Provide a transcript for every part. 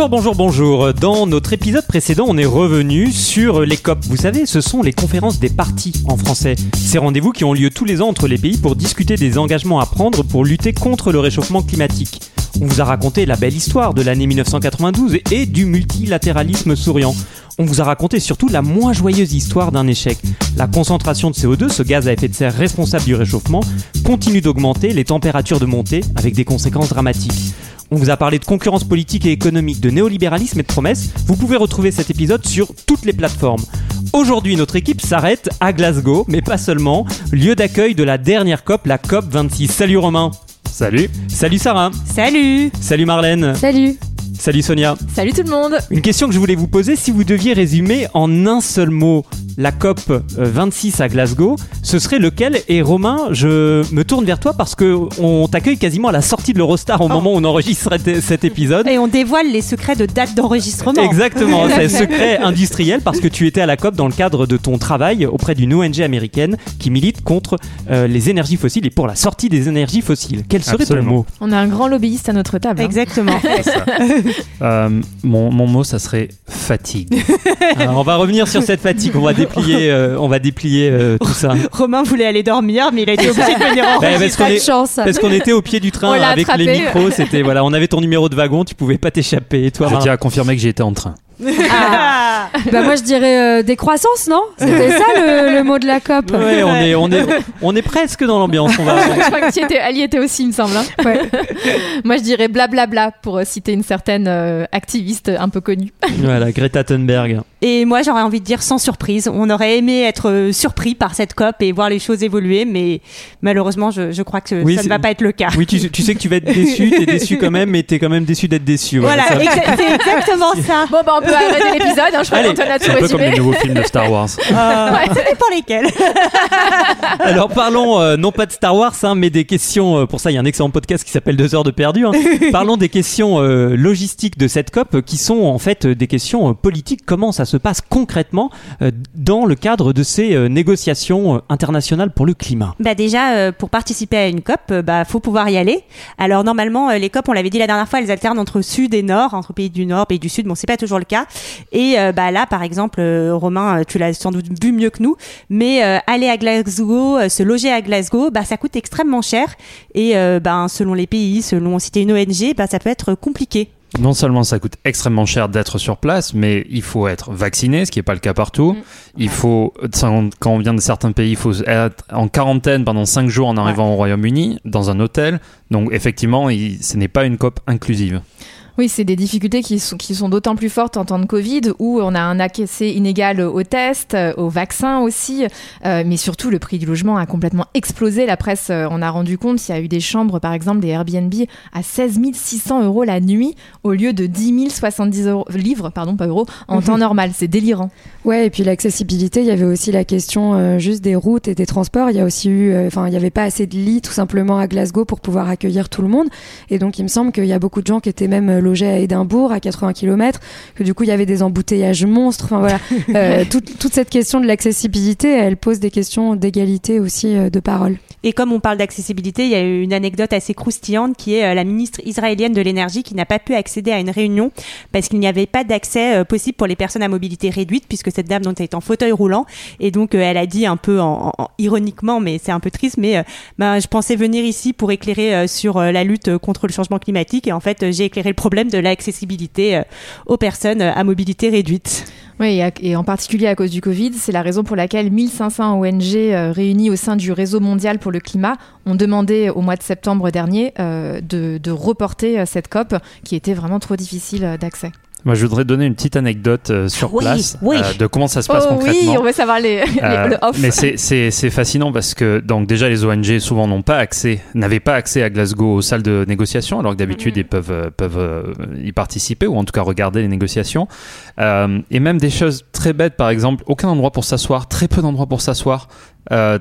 Bonjour, bonjour, bonjour. Dans notre épisode précédent, on est revenu sur les COP. Vous savez, ce sont les conférences des partis en français. Ces rendez-vous qui ont lieu tous les ans entre les pays pour discuter des engagements à prendre pour lutter contre le réchauffement climatique. On vous a raconté la belle histoire de l'année 1992 et du multilatéralisme souriant. On vous a raconté surtout la moins joyeuse histoire d'un échec. La concentration de CO2, ce gaz à effet de serre responsable du réchauffement, continue d'augmenter, les températures de monter, avec des conséquences dramatiques. On vous a parlé de concurrence politique et économique, de néolibéralisme et de promesses. Vous pouvez retrouver cet épisode sur toutes les plateformes. Aujourd'hui, notre équipe s'arrête à Glasgow, mais pas seulement, lieu d'accueil de la dernière COP, la COP 26. Salut Romain. Salut. Salut Sarah. Salut Salut Marlène. Salut Salut Sonia. Salut tout le monde Une question que je voulais vous poser, si vous deviez résumer en un seul mot la COP 26 à Glasgow, ce serait lequel? Et Romain, je me tourne vers toi parce que on t'accueille quasiment à la sortie de l'Eurostar au moment où on enregistre cet épisode. Et on dévoile les secrets de date d'enregistrement. Exactement, c'est un secret industriel parce que tu étais à la COP dans le cadre de ton travail auprès d'une ONG américaine qui milite contre euh, les énergies fossiles et pour la sortie des énergies fossiles. Quel serait Absolument. ton mot? On a un grand lobbyiste à notre table. hein. Exactement. Euh, mon, mon mot, ça serait fatigue. Alors, On va revenir sur cette fatigue, on va déplier, euh, on va déplier euh, tout ça. Romain voulait aller dormir, mais il a été obligé de venir en Ouais, parce qu'on est- chance. Parce qu'on était au pied du train avec attrapé. les micros, c'était voilà, on avait ton numéro de wagon, tu pouvais pas t'échapper. Et toi, Je tiens à confirmer que j'étais en train. Ah. Bah moi je dirais euh, des croissances, non? C'était ça le, le mot de la COP. Ouais, on est, on est, on est presque dans l'ambiance. On va. Je crois que tu étais, y était aussi, il me semble. hein. Ouais. Moi, je dirais blablabla pour euh, citer une certaine euh, activiste un peu connue. Voilà, Greta Thunberg. Et moi, j'aurais envie de dire sans surprise. On aurait aimé être surpris par cette COP et voir les choses évoluer, mais malheureusement, je, je crois que Oui, ça ne va pas être le cas. Oui, tu, tu sais que tu vas être déçu, t'es déçu quand même, mais t'es quand même déçu d'être déçu. Voilà, c'est exactement ça. Bon, bah, on peut arrêter l'épisode. Hein, je crois Allez, qu'Antoine a tout C'est un peu comme les nouveaux films de Star Wars. Euh, Ouais. Ça dépend lesquels. Alors parlons euh, non pas de Star Wars, hein, mais des questions. euh, pour ça, il y a un excellent podcast qui s'appelle Deux heures de perdu. hein. parlons des questions euh, logistiques de cette COP, qui sont en fait euh, des questions euh, politiques. Comment ça se passe concrètement euh, dans le cadre de ces euh, négociations euh, internationales pour le climat? Bah déjà, euh, pour participer à une COP, euh, bah faut pouvoir y aller. Alors normalement, euh, les COP, on l'avait dit la dernière fois, elles alternent entre sud et nord, entre pays du nord, pays du sud. Bon, c'est pas toujours le cas. Et euh, bah là, par exemple, euh, Romain, euh, tu l'as sans doute vu mieux que nous, mais aller à Glasgow, se loger à Glasgow, bah ça coûte extrêmement cher. Et ben selon les pays, selon si t'es une ONG, bah ça peut être compliqué. Non seulement ça coûte extrêmement cher d'être sur place, mais il faut être vacciné, ce qui n'est pas le cas partout. Il faut, quand on vient de certains pays, il faut être en quarantaine pendant 5 jours en arrivant au Royaume-Uni, dans un hôtel. Donc effectivement, il- ce n'est pas une COP inclusive. Oui, c'est des difficultés qui sont, qui sont d'autant plus fortes en temps de Covid, où on a un accès inégal aux tests, euh, aux vaccins aussi, euh, mais surtout le prix du logement a complètement explosé. La presse euh, en a rendu compte. Il y a eu des chambres, par exemple, des Airbnb à 16 600 euros la nuit, au lieu de 10 070 euros, livres, pardon, pas euros, en temps normal. C'est délirant. Ouais, et puis l'accessibilité, il y avait aussi la question euh, juste des routes et des transports. Il y a aussi eu, euh, enfin, il n'y avait pas assez de lits tout simplement à Glasgow pour pouvoir accueillir tout le monde. Et donc, il me semble qu'il y a beaucoup de gens qui étaient même à Édimbourg, à 80 km, que du coup, il y avait des embouteillages monstres. Enfin, voilà. Euh, toute, toute cette question de l'accessibilité, elle pose des questions d'égalité aussi euh, de parole. Et comme on parle d'accessibilité, il y a eu une anecdote assez croustillante qui est euh, la ministre israélienne de l'énergie qui n'a pas pu accéder à une réunion parce qu'il n'y avait pas d'accès possible pour les personnes à mobilité réduite puisque cette dame donc est en fauteuil roulant et donc elle a dit un peu en, en- ironiquement mais c'est un peu triste mais ben, je pensais venir ici pour éclairer sur la lutte contre le changement climatique et en fait j'ai éclairé le problème de l'accessibilité euh, aux personnes euh, à mobilité réduite. Oui, et, en particulier à cause du Covid, c'est la raison pour laquelle 1500 ONG euh, réunies au sein du réseau mondial pour le climat ont demandé au mois de septembre dernier euh, de, de reporter euh, cette COP qui était vraiment trop difficile euh, d'accès. Moi, je voudrais donner une petite anecdote euh, sur Oui, place oui. euh, de comment ça se passe Oh concrètement. oui, on veut savoir les, les- Euh, le off. mais c'est- fascinant parce que donc déjà les ONG souvent n'ont pas accès, n'avaient pas accès à Glasgow aux salles de négociation, alors que d'habitude Mhm. ils peuvent euh, peuvent euh, y participer ou en tout cas regarder les négociations. Et même des choses très bêtes, par exemple, aucun endroit pour s'asseoir, très peu d'endroits pour s'asseoir,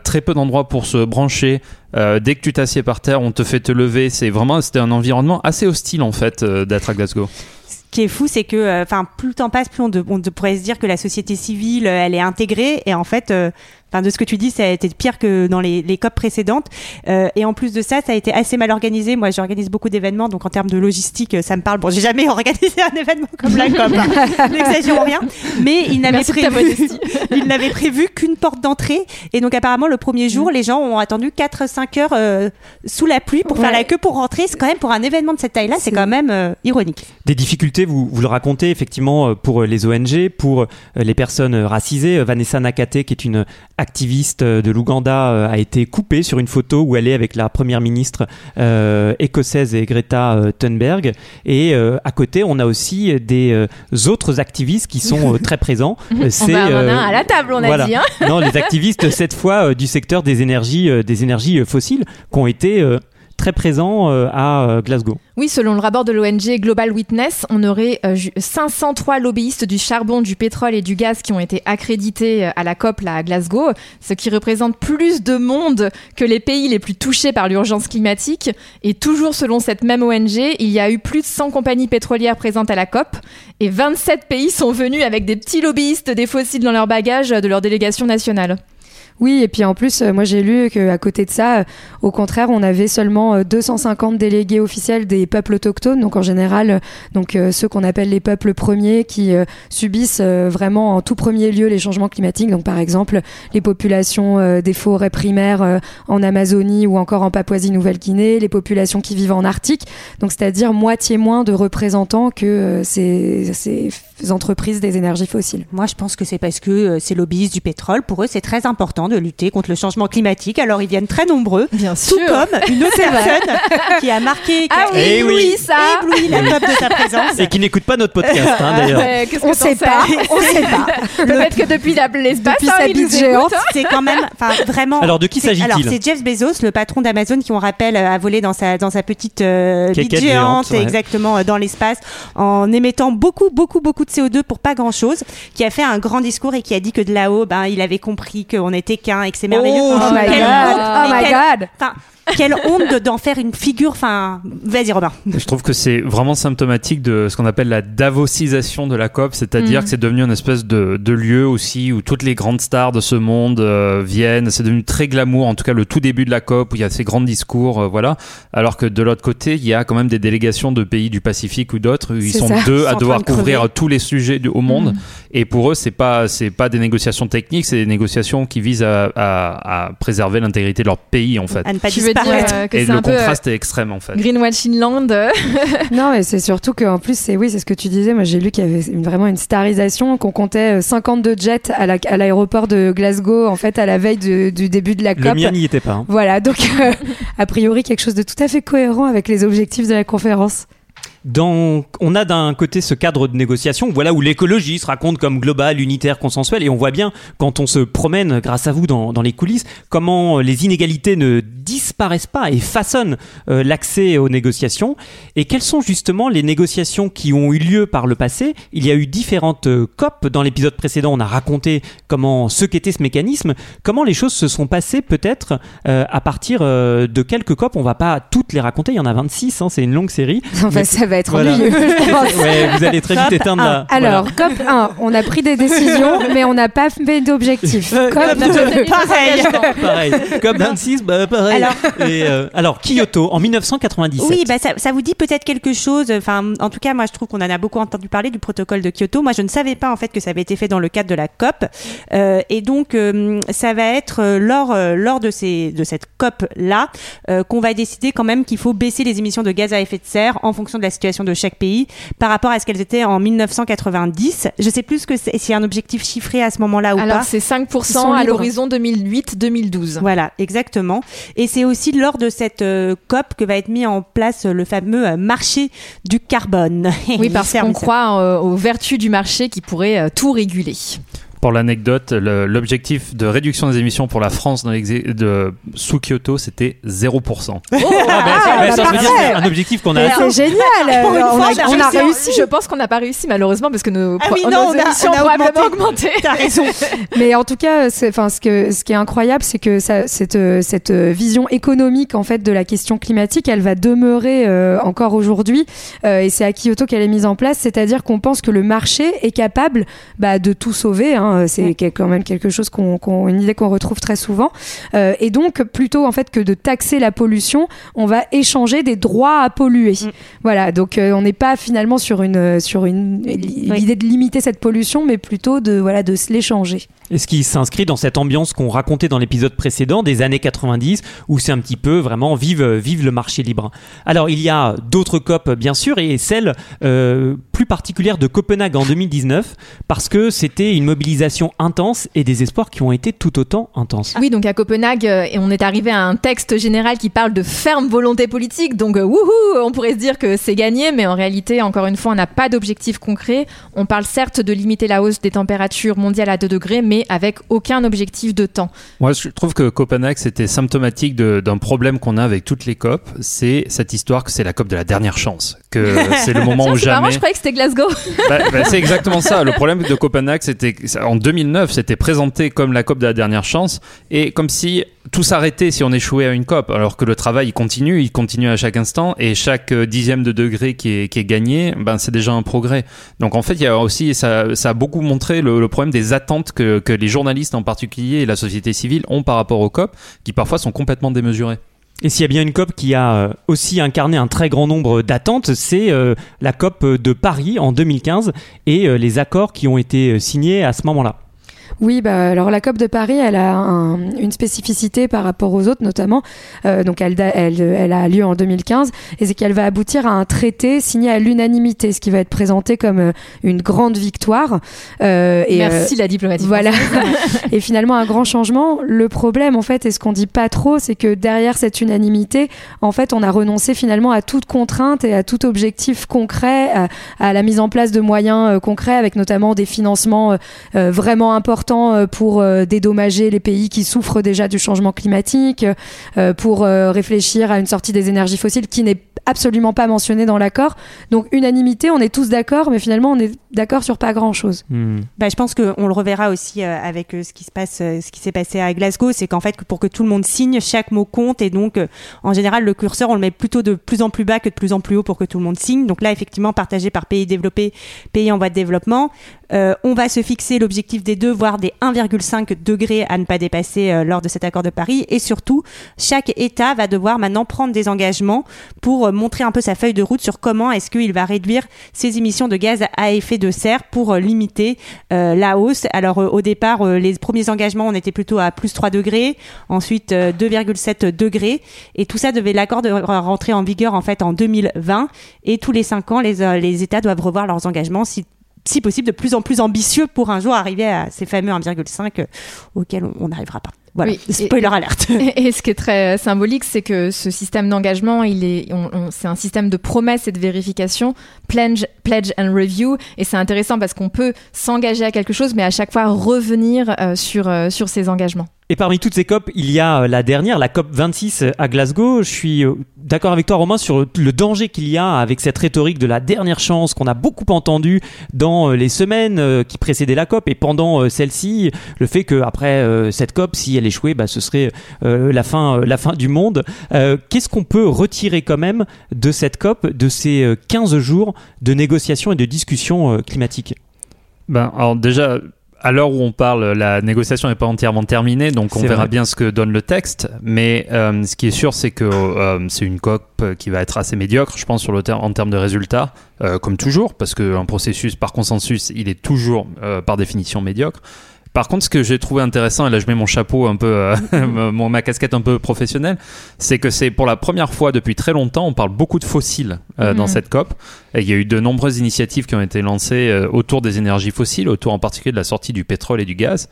très peu d'endroits pour se brancher. Dès que tu t'assieds par terre, on te fait te lever. C'est vraiment c'était un environnement assez hostile en fait d'être à Glasgow. Qui est fou, c'est que, euh, enfin, plus le temps passe, plus on, pourrait se dire que la société civile, euh, elle est intégrée, et en fait, euh, enfin, de ce que tu dis, ça a été pire que dans les, les COP précédentes. Euh, et en plus de ça, ça a été assez mal organisé. Moi, j'organise beaucoup d'événements, donc en termes de logistique, euh, ça me parle. Bon, j'ai jamais organisé un événement comme la COP, hein. n'exagérons rien. Mais il n'avait prévu, il n'avait prévu qu'une porte d'entrée, et donc apparemment le premier jour, les gens ont attendu 4-5 heures euh, sous la pluie pour faire la queue pour rentrer. C'est quand même pour un événement de cette taille-là, c'est quand même euh, ironique. Des difficultés, vous, vous le racontez effectivement pour les ONG, pour les personnes racisées. Vanessa Nakate, qui est une activiste euh, de l'Ouganda, euh, a été coupée sur une photo où elle est avec la première ministre euh, écossaise et Greta euh, Thunberg. Et euh, à côté, on a aussi des euh, autres activistes qui sont très présents. C'est, on en a un à la table, on a dit. Hein non, les activistes cette fois du secteur des énergies, euh, des énergies fossiles, qui ont été euh, très présents euh, à euh, Glasgow. Oui, selon le rapport de l'ONG Global Witness, on aurait euh, ju- 503 lobbyistes du charbon, du pétrole et du gaz qui ont été accrédités euh, à la COP là, à Glasgow, ce qui représente plus de monde que les pays les plus touchés par l'urgence climatique. Et toujours selon cette même ONG, il y a eu plus de 100 compagnies pétrolières présentes à la COP et 27 pays sont venus avec des petits lobbyistes des fossiles dans leur bagage euh, de leur délégation nationale. Oui, et puis en plus, euh, moi j'ai lu qu'à côté de ça, euh, au contraire, on avait seulement euh, 250 délégués officiels des peuples autochtones, donc en général, euh, donc euh, ceux qu'on appelle les peuples premiers qui euh, subissent euh, vraiment en tout premier lieu les changements climatiques. Donc par exemple, les populations euh, des forêts primaires euh, en Amazonie ou encore en Papouasie-Nouvelle-Guinée, les populations qui vivent en Arctique. Donc c'est-à-dire moitié moins de représentants que euh, ces, ces entreprises des énergies fossiles. Moi, je pense que c'est parce que euh, ces lobbyistes du pétrole, pour eux, c'est très important de lutter contre le changement climatique. Alors, ils viennent très nombreux. Bien Tout comme une autre personne qui a marqué, qui Ah a oui, ça ébloui la de sa présence. Et qui n'écoute pas notre podcast, hein, d'ailleurs. Ouais, On t'en sait pas, on sait pas. Peut-être que depuis la- l'espace, Depuis hein, sa bite géante. hein. C'est quand même, enfin, vraiment. Alors, de qui s'agit-il Alors, c'est Jeff Bezos, le patron d'Amazon, qui, on rappelle, a volé dans sa, dans sa petite euh, bite géante, géante, ouais. exactement, euh, dans l'espace, en émettant beaucoup, beaucoup, beaucoup de CO2 pour pas grand-chose, qui a fait un grand discours et qui a dit que de là-haut, ben, il avait compris qu'on n'était et que c'est merveilleux. Oh my god, oh my god. Quelle honte de- d'en faire une figure. Enfin, vas-y, Robin. Je trouve que c'est vraiment symptomatique de ce qu'on appelle la davosisation de la COP, c'est-à-dire Mm. que c'est devenu une espèce de, de lieu aussi où toutes les grandes stars de ce monde euh, viennent. C'est devenu très glamour, en tout cas le tout début de la COP où il y a ces grands discours, euh, voilà. Alors que de l'autre côté, il y a quand même des délégations de pays du Pacifique ou d'autres où ils sont ça. deux Ils à devoir de couvrir tous les sujets du- au monde. Et pour eux, c'est pas c'est pas des négociations techniques, c'est des négociations qui visent à, à, à préserver l'intégrité de leur pays en fait. À ne pas Tu veux dire disparaître. euh, que Et c'est le un peu euh, contraste est extrême en fait. Greenwashing Land euh, Non, mais c'est surtout qu'en plus, c'est oui, c'est ce que tu disais. Moi, j'ai lu qu'il y avait une- vraiment une starisation, qu'on comptait euh, 52 jets à la- à l'aéroport de Glasgow, en fait, à la veille de- du début de la Le COP. mien n'y était pas. hein. Voilà, donc euh, a priori quelque chose de tout à fait cohérent avec les objectifs de la conférence. Dans, on a d'un côté ce cadre de négociation, voilà où l'écologie se raconte comme global, unitaire, consensuel, et on voit bien quand on se promène, grâce à vous, dans, dans les coulisses, comment les inégalités ne disparaissent pas et façonnent euh, l'accès aux négociations. Et quelles sont justement les négociations qui ont eu lieu par le passé? Il y a eu différentes euh, COP. Dans l'épisode précédent, on a raconté comment ce qu'était ce mécanisme, comment les choses se sont passées peut-être euh, à partir euh, de quelques COP? On va pas toutes les raconter, il y en a 26, hein, c'est une longue série. va être Voilà. ennuyeux. Ouais, vous allez très vite éteindre la. Alors, COP 1, on a pris des décisions, mais on n'a pas fait d'objectifs. Euh, COP COP 2, Pareil. Pareil. Comme 26, bah pareil. Alors- Et, euh, alors, Kyoto, en 1997. Oui, bah ça, ça vous dit peut-être quelque chose. Enfin, en tout cas, moi, je trouve qu'on en a beaucoup entendu parler du protocole de Kyoto. Moi, je ne savais pas en fait que ça avait été fait dans le cadre de la COP. Euh, et donc, euh, ça va être lors lors de ces de cette COP là qu'on va décider quand même qu'il faut baisser les émissions de gaz à effet de serre en fonction de la situation de chaque pays par rapport à ce qu'elles étaient en 1990. Je sais plus que c'est- s'il y a un objectif chiffré à ce moment-là ou Alors pas. c'est 5% sont à l'horizon 2008-2012. Voilà, exactement. Et c'est aussi lors de cette euh, COP que va être mis en place euh, le fameux euh, marché du carbone. Oui, parce qu'on croit euh, aux vertus du marché qui pourrait tout réguler. Pour l'anecdote, l'objectif de réduction des émissions pour la France dans de, sous Kyoto, c'était 0%. Ah, bah, bah, ça veut dire c'est un objectif qu'on a. C'est génial. Pour une on, fois, a, on a on réussi. réussi. Je pense qu'on n'a pas réussi malheureusement parce que nos, Ah oui, nos non, on a- émissions on a ont probablement augmenté. augmenté. T'as raison. Mais en tout cas, ce, que, ce qui est incroyable, c'est que ça, cette, cette vision économique en fait de la question climatique, elle va demeurer euh, encore aujourd'hui. Euh, et c'est à Kyoto qu'elle est mise en place, c'est-à-dire qu'on pense que le marché est capable bah, de tout sauver. hein. C'est Ouais. quel- quand même quelque chose qu'on, une idée qu'on retrouve très souvent. Euh, et donc, plutôt en fait que de taxer la pollution, on va échanger des droits à polluer. Mm. Voilà. Donc, euh, on n'est pas finalement sur une sur une l'idée de limiter cette pollution, mais plutôt de voilà de se l'échanger. Et ce qui s'inscrit dans cette ambiance qu'on racontait dans l'épisode précédent des années 90, où c'est un petit peu vraiment vive, vive le marché libre? Alors il y a d'autres COP bien sûr, et celle euh, plus particulière de Copenhague en 2019, parce que c'était une mobilisation intense et des espoirs qui ont été tout autant intenses. Oui, donc à Copenhague, euh, et on est arrivé à un texte général qui parle de ferme volonté politique. Donc, euh, wouhou, on pourrait se dire que c'est gagné, mais en réalité, encore une fois, on n'a pas d'objectif concret. On parle certes de limiter la hausse des températures mondiales à 2 degrés, mais avec aucun objectif de temps. Moi, je trouve que Copenhague, c'était symptomatique d'un problème qu'on a avec toutes les COP. C'est cette histoire que c'est la COP de la dernière chance. Que c'est le moment où c'est marrant, jamais. je croyais que c'était Glasgow. Bah, bah, c'est exactement ça. Le problème de Copenhague, c'était en 2009, c'était présenté comme la COP de la dernière chance et comme si tout s'arrêtait si on échouait à une COP, alors que le travail il continue, il continue à chaque instant et chaque euh, dixième de degré qui est, gagné, ben c'est déjà un progrès. Donc en fait, il y a aussi ça, a beaucoup montré le, le problème des attentes que, que les journalistes en particulier et la société civile ont par rapport aux COP, qui parfois sont complètement démesurées. Et s'il y a bien une COP qui a euh, aussi incarné un très grand nombre d'attentes, c'est euh, la COP de Paris en 2015 et euh, les accords qui ont été signés à ce moment-là. Oui, bah, alors la COP de Paris, elle a un- une spécificité par rapport aux autres, notamment. Euh, donc, elle, da- elle, elle a lieu en 2015, et c'est qu'elle va aboutir à un traité signé à l'unanimité, ce qui va être présenté comme euh, une grande victoire. Euh, et, euh, Merci la diplomatie. voilà. et finalement, un grand changement. Le problème, en fait, et ce qu'on dit pas trop, c'est que derrière cette unanimité, en fait, on a renoncé finalement à toute contrainte et à tout objectif concret, à, à la mise en place de moyens concrets, avec notamment des financements vraiment importants euh, pour euh, dédommager les pays qui souffrent déjà du changement climatique, euh, pour réfléchir à une sortie des énergies fossiles qui n'est absolument pas mentionnée dans l'accord. Donc, unanimité, on est tous d'accord, mais finalement, on est d'accord sur pas grand-chose. Bah, je pense qu'on le reverra aussi euh, avec euh, ce qui se passe, euh, ce qui s'est passé à Glasgow, c'est qu'en fait, pour que tout le monde signe, chaque mot compte et donc, en général, le curseur, on le met plutôt de plus en plus bas que de plus en plus haut pour que tout le monde signe. Donc là, effectivement, partagé par pays développés, pays en voie de développement, euh, on va se fixer l'objectif des deux, voire des 1,5 degrés à ne pas dépasser euh, lors de cet accord de Paris. Et surtout, chaque État va devoir maintenant prendre des engagements pour euh, montrer un peu sa feuille de route sur comment est-ce qu'il va réduire ses émissions de gaz à effet de serre pour limiter la hausse. Alors au départ, les premiers engagements, on était plutôt à plus 3 degrés, ensuite euh, 2,7 degrés, et tout ça devait l'accord de rentrer en vigueur en fait en 2020. Et tous les 5 ans, les, les États doivent revoir leurs engagements si possible, de plus en plus ambitieux pour un jour arriver à ces fameux 1,5 euh, auxquels on- n'arrivera pas. Voilà, Oui, spoiler alerte. Et, et ce qui est très euh, symbolique, c'est que ce système d'engagement, il est, on- on- c'est un système de promesse et de vérification, pledge, pledge and review. Et c'est intéressant parce qu'on peut s'engager à quelque chose, mais à chaque fois revenir euh, sur, euh, sur ses engagements. Et parmi toutes ces COP, il y a la dernière, la COP 26 à Glasgow. Je suis d'accord avec toi, Romain, sur le danger qu'il y a avec cette rhétorique de la dernière chance qu'on a beaucoup entendu dans euh, les semaines euh, qui précédaient la COP et pendant euh, celle-ci. Le fait que après euh, cette COP, si elle échouait, bah, ce serait la fin, la fin du monde. Qu'est-ce qu'on peut retirer quand même de cette COP, de ces euh, 15 jours de négociations et de discussions climatiques? Ben, alors déjà, à l'heure où on parle, la négociation n'est pas entièrement terminée, donc on verra vrai. bien ce que donne le texte. Mais euh, ce qui est sûr, c'est que euh, c'est une COP qui va être assez médiocre, je pense, sur le ter- en termes de résultats, euh, comme toujours, parce qu'un processus par consensus, il est toujours, euh, par définition, médiocre. Par contre, ce que j'ai trouvé intéressant, et là je mets mon chapeau un peu, euh, mon, ma casquette un peu professionnelle, c'est que c'est pour la première fois depuis très longtemps, on parle beaucoup de fossiles euh, dans Mhm. cette COP. Et il y a eu de nombreuses initiatives qui ont été lancées euh, autour des énergies fossiles, autour en particulier de la sortie du pétrole et du gaz.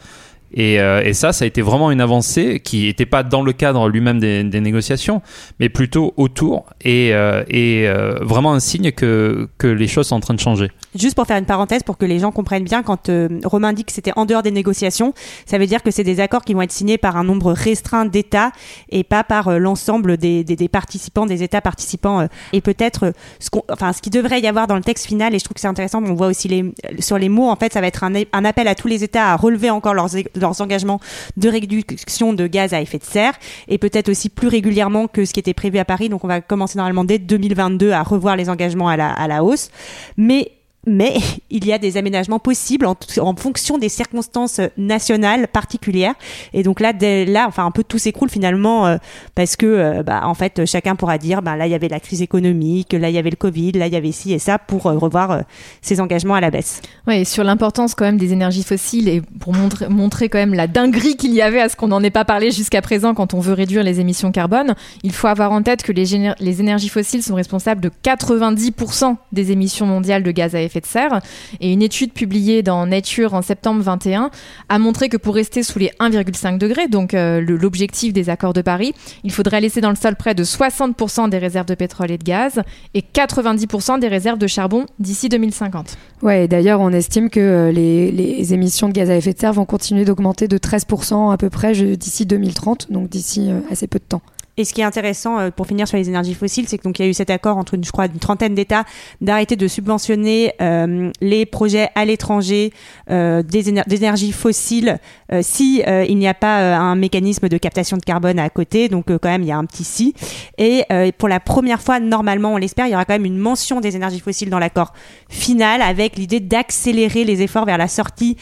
Et, euh, et ça, ça a été vraiment une avancée qui n'était pas dans le cadre lui-même des, négociations, mais plutôt autour et, euh, euh, vraiment un signe que, les choses sont en train de changer. Juste pour faire une parenthèse, pour que les gens comprennent bien, quand Romain dit que c'était en dehors des négociations, ça veut dire que c'est des accords qui vont être signés par un nombre restreint d'États et pas par l'ensemble des, participants, des États participants. et peut-être ce, enfin, ce qui devrait y avoir dans le texte final, et je trouve que c'est intéressant, on voit aussi sur les mots, en fait, ça va être un appel à tous les États à relever encore leurs, leurs engagements de réduction de gaz à effet de serre et peut-être aussi plus régulièrement que ce qui était prévu à Paris. Donc on va commencer normalement dès 2022 à revoir les engagements à la, à la hausse. Mais mais il y a des aménagements possibles en, fonction des circonstances nationales particulières. Et donc là, là, enfin un peu tout s'écroule finalement euh, parce que euh, bah, en fait chacun pourra dire bah, là il y avait la crise économique, là il y avait le Covid, là il y avait ci et ça pour euh, revoir euh, ses engagements à la baisse. Et sur l'importance quand même des énergies fossiles et pour montrer, montrer quand même la dinguerie qu'il y avait à ce qu'on n'en ait pas parlé jusqu'à présent quand on veut réduire les émissions carbone, il faut avoir en tête que les, les énergies fossiles sont responsables de 90% des émissions mondiales de gaz à effet de serre. Et une étude publiée dans Nature en septembre 21 a montré que pour rester sous les 1,5 degrés, donc euh, l'objectif des accords de Paris, il faudrait laisser dans le sol près de 60% des réserves de pétrole et de gaz et 90% des réserves de charbon d'ici 2050. Ouais, d'ailleurs, on estime que euh, les, les émissions de gaz à effet de serre vont continuer d'augmenter de 13% à peu près d'ici 2030, donc d'ici euh, assez peu de temps. Et ce qui est intéressant euh, pour finir sur les énergies fossiles, c'est que donc il y a eu cet accord entre une, je crois une trentaine d'États d'arrêter de subventionner euh, les projets à l'étranger euh, des éner- d'énergies fossiles euh, si euh, il n'y a pas euh, un mécanisme de captation de carbone à côté. Donc quand même il y a un petit si. Et pour la première fois, normalement, on l'espère, il y aura quand même une mention des énergies fossiles dans l'accord final avec l'idée d'accélérer les efforts vers la sortie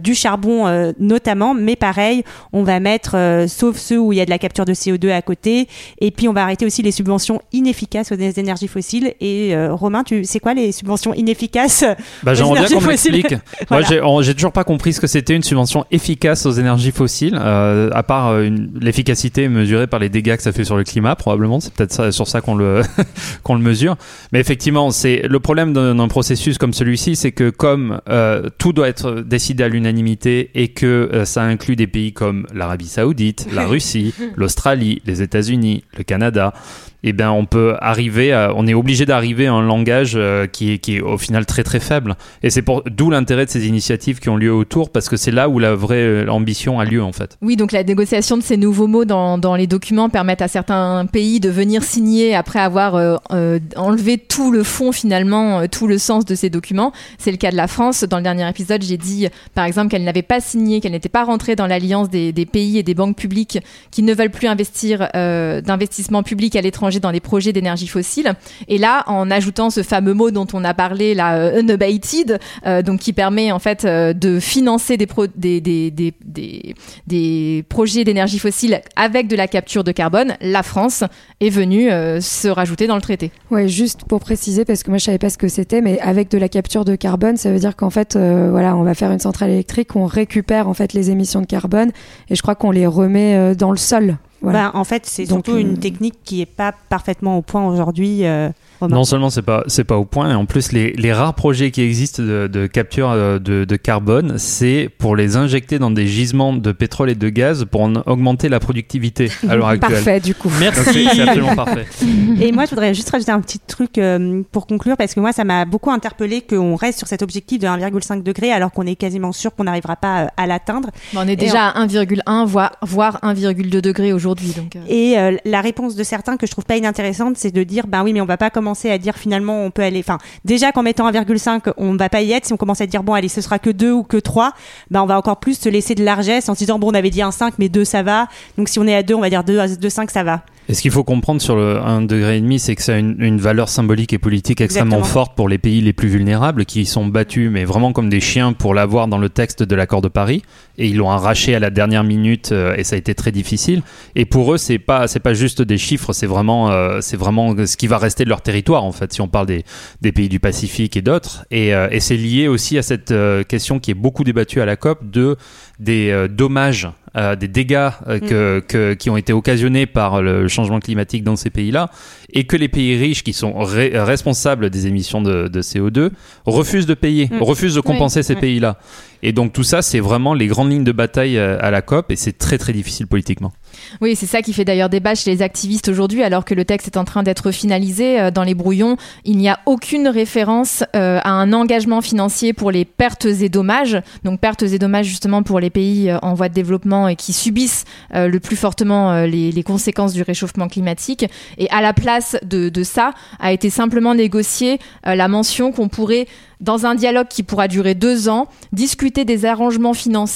du charbon notamment. Mais pareil, on va mettre, sauf ceux où il y a de la capture de CO2 à côté, et puis on va arrêter aussi les subventions inefficaces aux énergies fossiles. Et euh, Romain, tu sais quoi les subventions inefficaces Bah, Aux j'aimerais bien énergies qu'on fossiles? m'explique. Moi, Voilà. j'ai toujours pas compris ce que c'était une subvention efficace aux énergies fossiles, euh, à part euh, l'efficacité mesurée par les dégâts que ça fait sur le climat, probablement. C'est peut-être sur ça qu'on le, qu'on le mesure. Mais effectivement, c'est le problème d'un processus comme celui-ci, c'est que comme euh, tout doit être décidé à l'unanimité et que ça inclut des pays comme l'Arabie Saoudite, la Russie, l'Australie, les États-Unis, le Canada, eh bien, on peut arriver, on est obligé d'arriver à un langage euh, qui, est, qui est au final très très faible. Et c'est pour d'où l'intérêt de ces initiatives qui ont lieu autour, parce que c'est là où la vraie euh, ambition a lieu en fait. Oui, donc la négociation de ces nouveaux mots dans, dans les documents permettent à certains pays de venir signer après avoir euh, enlevé tout le fond finalement, tout le sens de ces documents. C'est le cas de la France. Dans le dernier épisode, j'ai dit par exemple qu'elle n'avait pas signé, qu'elle n'était pas rentrée dans l'alliance des, des pays et des banques publiques qui ne veulent plus investir euh, d'investissement public à l'étranger dans des projets d'énergie fossile. Et là, en ajoutant ce fameux mot dont on a parlé, la euh, unabated, euh, donc qui permet en fait euh, de financer des, des, des, des, des, projets d'énergie fossile avec de la capture de carbone, la France est venue se rajouter dans le traité. Ouais, juste pour préciser, parce que moi je savais pas ce que c'était, mais avec de la capture de carbone, ça veut dire qu'en fait, voilà, on va faire une centrale électrique, on récupère en fait les émissions de carbone, et je crois qu'on les remet dans le sol. Voilà. Bah, En fait, c'est surtout euh, une technique qui est pas parfaitement au point aujourd'hui. euh. Non seulement c'est pas c'est pas au point, et en plus les, les rares projets qui existent de, de capture euh, de, de carbone, c'est pour les injecter dans des gisements de pétrole et de gaz pour en augmenter la productivité à l'heure actuelle. Parfait, du coup. Merci. c'est absolument parfait. Et moi, je voudrais juste rajouter un petit truc euh, pour conclure, parce que moi, ça m'a beaucoup interpellé qu'on reste sur cet objectif de 1,5 degré, alors qu'on est quasiment sûr qu'on n'arrivera pas euh, à l'atteindre. On est déjà à 1,1 voire, voire 1,2 degrés aujourd'hui. Euh. Et euh, la réponse de certains que je trouve pas inintéressante, c'est de dire, ben oui, mais on va pas commencer à dire finalement on peut aller, enfin, déjà qu'en mettant 1,5, on va pas y être. Si on commence à dire bon, allez, ce sera que 2 ou que 3, ben on va encore plus se laisser de largesse en se disant bon, on avait dit un 5, mais 2 ça va. Donc si on est à 2, on va dire 2, 2 5 ça va. Et ce qu'il faut comprendre sur le 1 degré et demi, c'est que ça a une, une valeur symbolique et politique extrêmement Exactement. forte pour les pays les plus vulnérables qui sont battus, mais vraiment comme des chiens pour l'avoir dans le texte de l'accord de Paris. Et ils l'ont arraché à la dernière minute euh, et ça a été très difficile. Et pour eux, c'est pas c'est pas juste des chiffres, c'est vraiment euh, c'est vraiment ce qui va rester de leur territoire en fait. Si on parle des, des pays du Pacifique et d'autres, et, euh, et c'est lié aussi à cette euh, question qui est beaucoup débattue à la COP de des euh, dommages, euh, des dégâts euh, que, que- qui ont été occasionnés par le changement climatique dans ces pays-là, et que les pays riches qui sont responsables des émissions de, de CO2 refusent de payer, Mm. refusent de compenser ces pays-là. Et donc tout ça, c'est vraiment les grandes lignes de bataille euh, à la COP, et c'est très très difficile politiquement. Oui, c'est ça qui fait d'ailleurs débat chez les activistes aujourd'hui, alors que le texte est en train d'être finalisé euh, dans les brouillons. Il n'y a aucune référence euh, à un engagement financier pour les pertes et dommages. Donc pertes et dommages justement pour les pays en voie de développement et qui subissent le plus fortement les, conséquences du réchauffement climatique. Et à la place de, de ça, a été simplement négociée la mention qu'on pourrait dans un dialogue qui pourra durer deux ans, discuter des arrangements,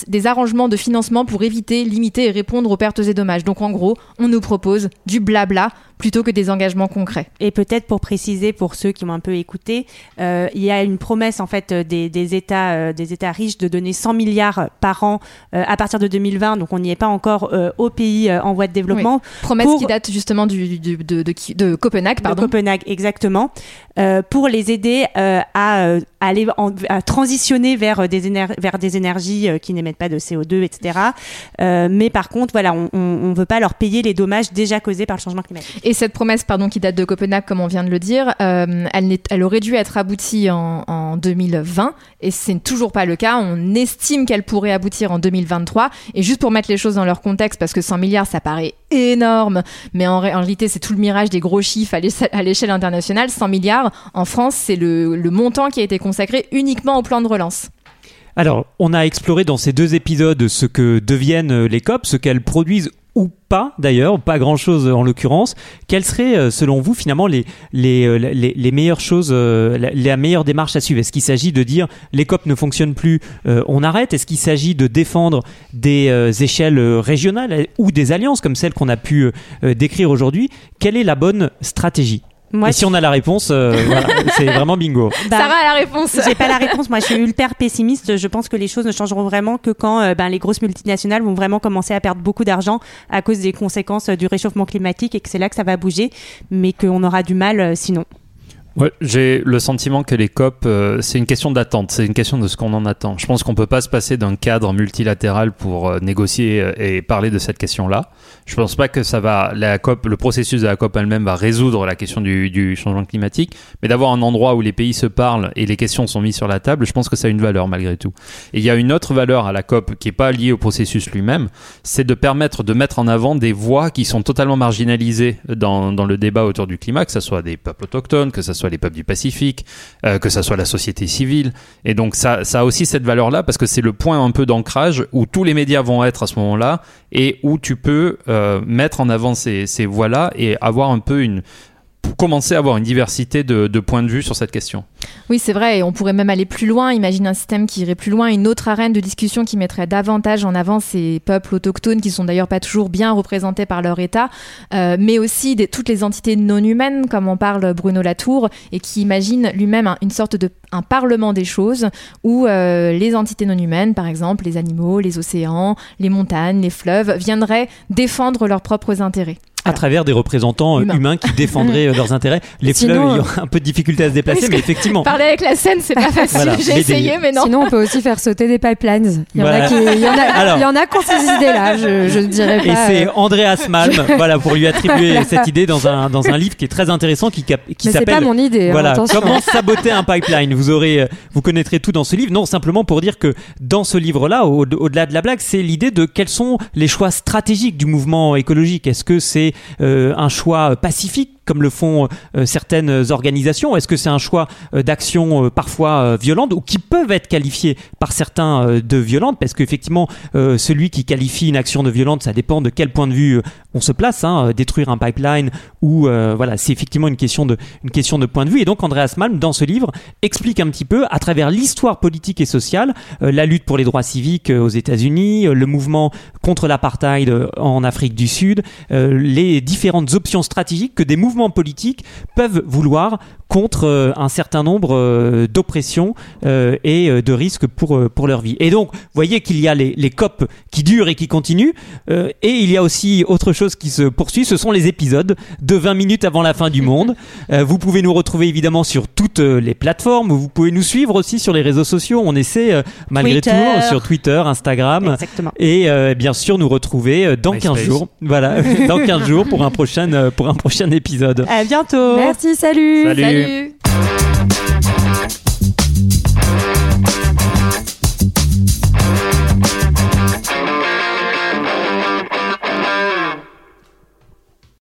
des arrangements de financement pour éviter, limiter et répondre aux pertes et dommages. Donc en gros, on nous propose du blabla plutôt que des engagements concrets. Et peut-être pour préciser pour ceux qui m'ont un peu écouté, euh, il y a une promesse en fait euh, des, des États, euh, des États riches de donner 100 milliards par an euh, à partir de 2020. Donc on n'y est pas encore aux pays en voie de développement. Promesse Pour- qui date justement du, du- de, de, qui- de Copenhague, de pardon. Copenhague exactement, pour les aider à aller en- à transitionner vers des vers des énergies qui n'émettent pas de CO2, etc. Mais par contre, voilà, on, on veut pas leur payer les dommages déjà causés par le changement climatique. Et cette promesse, pardon, qui date de Copenhague, comme on vient de le dire, euh, elle, aurait dû être aboutie en, en 2020 et c'est toujours pas le cas. On estime qu'elle pourrait aboutir en 2023. Et juste pour mettre les choses dans leur contexte, parce que 100 milliards, ça paraît énorme, mais en, ré- en réalité, c'est tout le mirage des gros chiffres à l'échelle- internationale. 100 milliards, en France, c'est le, montant qui a été consacré uniquement au plan de relance. Alors, on a exploré dans ces deux épisodes ce que deviennent les COP, ce qu'elles produisent ou pas d'ailleurs, pas grand-chose en l'occurrence. Quelles seraient, euh, selon vous, finalement, les, les, euh, les, meilleures choses, euh, la, meilleure démarche à suivre? Est-ce qu'il s'agit de dire les COP ne fonctionnent plus, euh, on arrête? Est-ce qu'il s'agit de défendre des euh, échelles euh, régionales euh, ou des alliances comme celles qu'on a pu euh, euh, décrire aujourd'hui? Quelle est la bonne stratégie? Moi, Et si on a la réponse, euh, voilà, c'est vraiment bingo. bah, Sarah a la réponse. J'ai pas la réponse. Moi, je suis hyper pessimiste. Je pense que les choses ne changeront vraiment que quand euh, ben, les grosses multinationales vont vraiment commencer à perdre beaucoup d'argent à cause des conséquences euh, du réchauffement climatique et que c'est là que ça va bouger, mais qu'on aura du mal euh, sinon. Ouais, j'ai le sentiment que les COP, euh, c'est une question d'attente, c'est une question de ce qu'on en attend. Je pense qu'on peut pas se passer d'un cadre multilatéral pour euh, négocier euh, et parler de cette question-là. Je pense pas que ça va, la COP, le processus de la COP elle-même va résoudre la question du, du changement climatique, mais d'avoir un endroit où les pays se parlent et les questions sont mises sur la table, je pense que ça a une valeur malgré tout. Et il y a une autre valeur à la COP qui est pas liée au processus lui-même, c'est de permettre de mettre en avant des voix qui sont totalement marginalisées dans, dans le débat autour du climat, que ce soit des peuples autochtones, que ce soit les peuples du Pacifique, euh, que ce soit la société civile. Et donc ça, ça a aussi cette valeur-là parce que c'est le point un peu d'ancrage où tous les médias vont être à ce moment-là et où tu peux euh, mettre en avant ces, ces voix-là et avoir un peu une commencer à avoir une diversité de, points de vue sur cette question. Oui, c'est vrai, et on pourrait même aller plus loin. Imagine un système qui irait plus loin, une autre arène de discussion qui mettrait davantage en avant ces peuples autochtones qui sont d'ailleurs pas toujours bien représentés par leur État, euh, mais aussi toutes les entités non humaines, comme en parle Bruno Latour, et qui imagine lui-même un- une sorte de un parlement des choses où euh, les entités non humaines, par exemple les animaux, les océans, les montagnes, les fleuves, viendraient défendre leurs propres intérêts. À travers des représentants euh, Humains. humains qui défendraient euh, leurs intérêts. Les Sinon, fleuves, il y euh, un peu de difficulté à se déplacer, mais effectivement. Parler avec la scène, c'est pas facile. Voilà, J'ai essayé, des- mais non. Sinon, on peut aussi faire sauter des pipelines. Il y en, a, qui, il y en, a, Alors. il y en a qui ont ces idées-là, je, je dirais pas. Et c'est euh, Andreas Malm, voilà, pour lui attribuer cette idée dans un, dans un livre qui est très intéressant, qui, qui mais c'est pas s'appelle mon idée. hein, Voilà, attention. comment saboter un pipeline? Vous aurez, vous connaîtrez tout dans ce livre. Non, simplement pour dire que dans ce livre-là, au- au-delà de la blague, c'est l'idée de quels sont les choix stratégiques du mouvement écologique. Est-ce que c'est un choix pacifique comme le font euh, certaines organisations Est-ce que c'est un choix euh, d'action euh, parfois violente ou qui peuvent être qualifiées par certains de violentes? Parce qu'effectivement, celui qui qualifie une action de violente, ça dépend de quel point de vue on se place. hein, détruire un pipeline ou voilà, c'est effectivement une question de une question de point de vue. Et donc Andreas Malm, dans ce livre, explique un petit peu à travers l'histoire politique et sociale, la lutte pour les droits civiques aux États-Unis, le mouvement contre l'apartheid en Afrique du Sud, les différentes options stratégiques que des mouvements politiques peuvent vouloir contre euh, un certain nombre euh, d'oppressions euh, et de risques pour, pour leur vie. Et donc, vous voyez qu'il y a les, les COP qui durent et qui continuent, et il y a aussi autre chose qui se poursuit, ce sont les épisodes de 20 minutes avant la fin du monde. Vous pouvez nous retrouver évidemment sur toutes les plateformes, vous pouvez nous suivre aussi sur les réseaux sociaux, on essaie malgré Twitter. tout sur Twitter, Instagram, Exactement. et bien sûr nous retrouver dans MySpace. 15 jours, voilà, dans 15 jours pour un prochain, pour un prochain épisode. À bientôt. Merci, salut. Salut. Salut